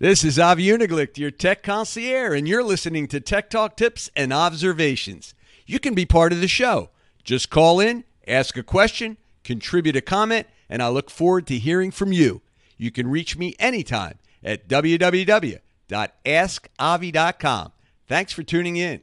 This is Avie Uniglicht, your tech concierge, and you're listening to Tech Talk Tips and Observations. You can be part of the show. Just call in, ask a question, contribute a comment, and I look forward to hearing from you. You can reach me anytime at www.askavi.com. Thanks for tuning in.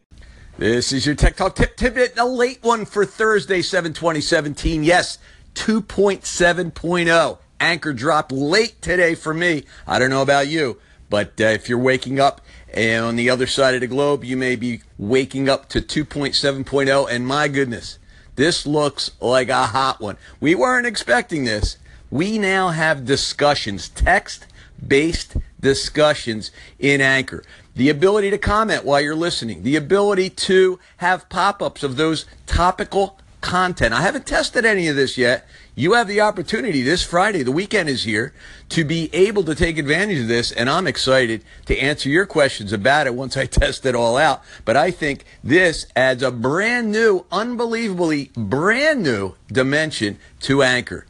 This is your Tech Talk Tip Tip, a late one for Thursday, 7 2017. Yes, 2.7.0. Anchor dropped late today for me. I don't know about you. But uh, if you're waking up and on the other side of the globe, you may be waking up to 2.7.0. And my goodness, this looks like a hot one. We weren't expecting this. We now have discussions, text based discussions in Anchor. The ability to comment while you're listening, the ability to have pop ups of those topical content. I haven't tested any of this yet. You have the opportunity this Friday, the weekend is here, to be able to take advantage of this, and I'm excited to answer your questions about it once I test it all out. But I think this adds a brand new, unbelievably brand new dimension to Anchor.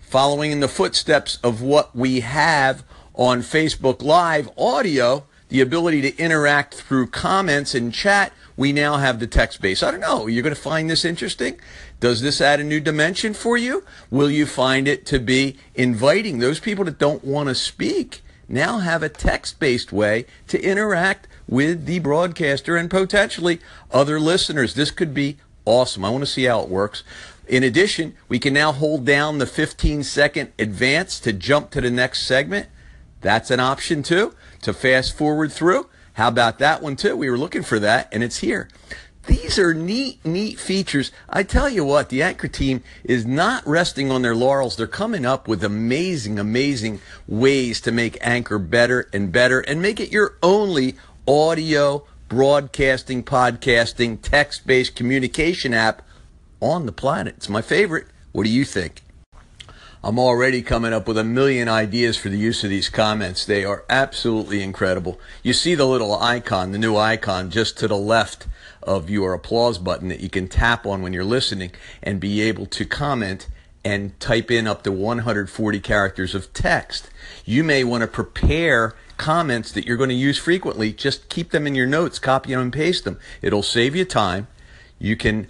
Following in the footsteps of what we have on Facebook Live audio, the ability to interact through comments and chat we now have the text base. I don't know. You're going to find this interesting? Does this add a new dimension for you? Will you find it to be inviting? Those people that don't want to speak now have a text based way to interact with the broadcaster and potentially other listeners. This could be awesome. I want to see how it works. In addition, we can now hold down the 15 second advance to jump to the next segment. That's an option too, to fast forward through. How about that one too? We were looking for that and it's here. These are neat, neat features. I tell you what, the Anchor team is not resting on their laurels. They're coming up with amazing, amazing ways to make Anchor better and better and make it your only audio broadcasting, podcasting, text based communication app on the planet. It's my favorite. What do you think? I'm already coming up with a million ideas for the use of these comments. They are absolutely incredible. You see the little icon, the new icon just to the left of your applause button that you can tap on when you're listening and be able to comment and type in up to 140 characters of text. You may want to prepare comments that you're going to use frequently. Just keep them in your notes, copy them and paste them. It'll save you time. You can,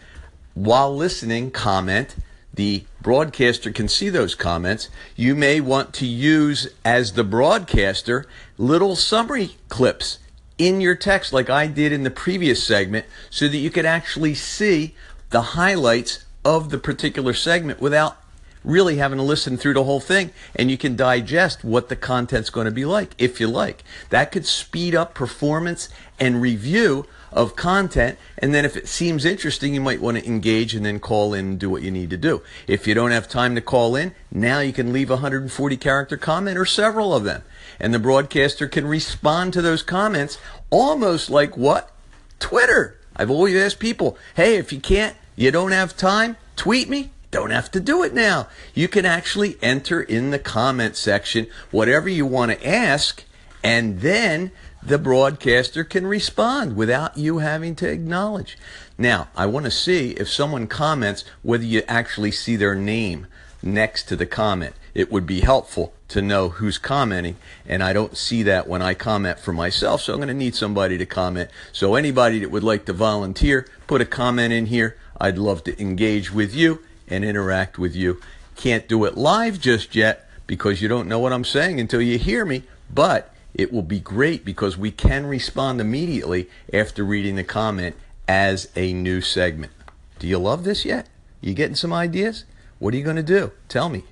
while listening, comment the broadcaster can see those comments. You may want to use, as the broadcaster, little summary clips in your text, like I did in the previous segment, so that you could actually see the highlights of the particular segment without really having to listen through the whole thing and you can digest what the content's going to be like if you like. That could speed up performance and review of content. And then if it seems interesting, you might want to engage and then call in and do what you need to do. If you don't have time to call in, now you can leave a 140 character comment or several of them. And the broadcaster can respond to those comments almost like what? Twitter. I've always asked people, hey, if you can't, you don't have time, tweet me. Don't have to do it now. You can actually enter in the comment section whatever you want to ask, and then the broadcaster can respond without you having to acknowledge. Now, I want to see if someone comments whether you actually see their name next to the comment. It would be helpful to know who's commenting, and I don't see that when I comment for myself, so I'm going to need somebody to comment. So, anybody that would like to volunteer, put a comment in here. I'd love to engage with you and interact with you. Can't do it live just yet because you don't know what I'm saying until you hear me, but it will be great because we can respond immediately after reading the comment as a new segment. Do you love this yet? You getting some ideas? What are you going to do? Tell me.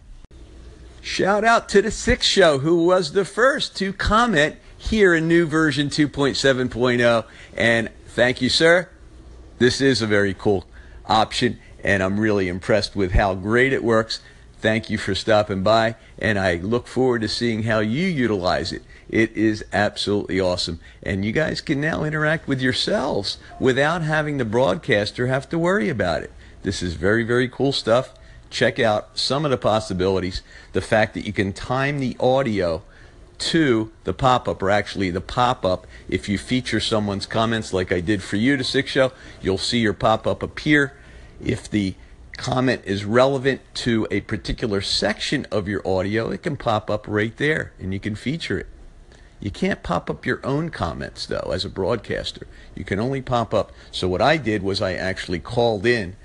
Shout out to the sixth show who was the first to comment here in new version 2.7.0. And thank you, sir. This is a very cool option, and I'm really impressed with how great it works. Thank you for stopping by, and I look forward to seeing how you utilize it. It is absolutely awesome. And you guys can now interact with yourselves without having the broadcaster have to worry about it. This is very, very cool stuff. Check out some of the possibilities. The fact that you can time the audio to the pop up, or actually the pop up, if you feature someone's comments like I did for you to Six Show, you'll see your pop up appear. If the comment is relevant to a particular section of your audio, it can pop up right there and you can feature it. You can't pop up your own comments, though, as a broadcaster. You can only pop up. So, what I did was I actually called in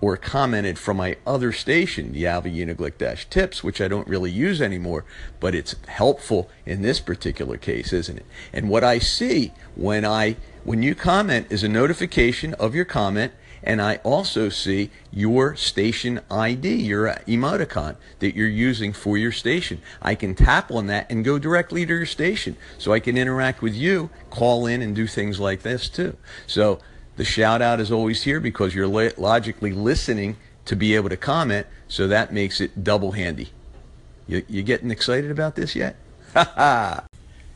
or commented from my other station, Yava Uniglicht Dash Tips, which I don't really use anymore, but it's helpful in this particular case, isn't it? And what I see when I when you comment is a notification of your comment and I also see your station ID, your emoticon that you're using for your station. I can tap on that and go directly to your station so I can interact with you, call in, and do things like this too. So the shout out is always here because you're logically listening to be able to comment, so that makes it double handy. You, you getting excited about this yet? Ha ha!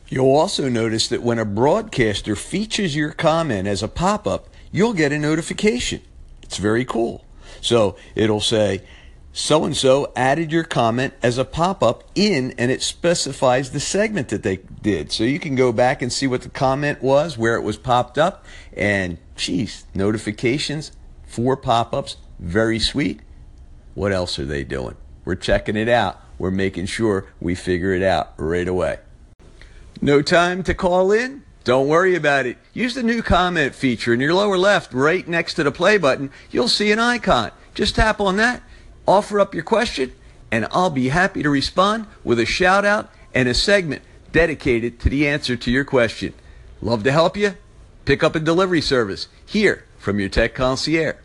You'll also notice that when a broadcaster features your comment as a pop up, you'll get a notification. It's very cool. So it'll say, so and so added your comment as a pop up in, and it specifies the segment that they did. So you can go back and see what the comment was, where it was popped up, and geez, notifications, four pop ups, very sweet. What else are they doing? We're checking it out. We're making sure we figure it out right away. No time to call in? Don't worry about it. Use the new comment feature in your lower left, right next to the play button. You'll see an icon. Just tap on that offer up your question, and I'll be happy to respond with a shout out and a segment dedicated to the answer to your question. Love to help you. Pick up a delivery service here from your tech concierge.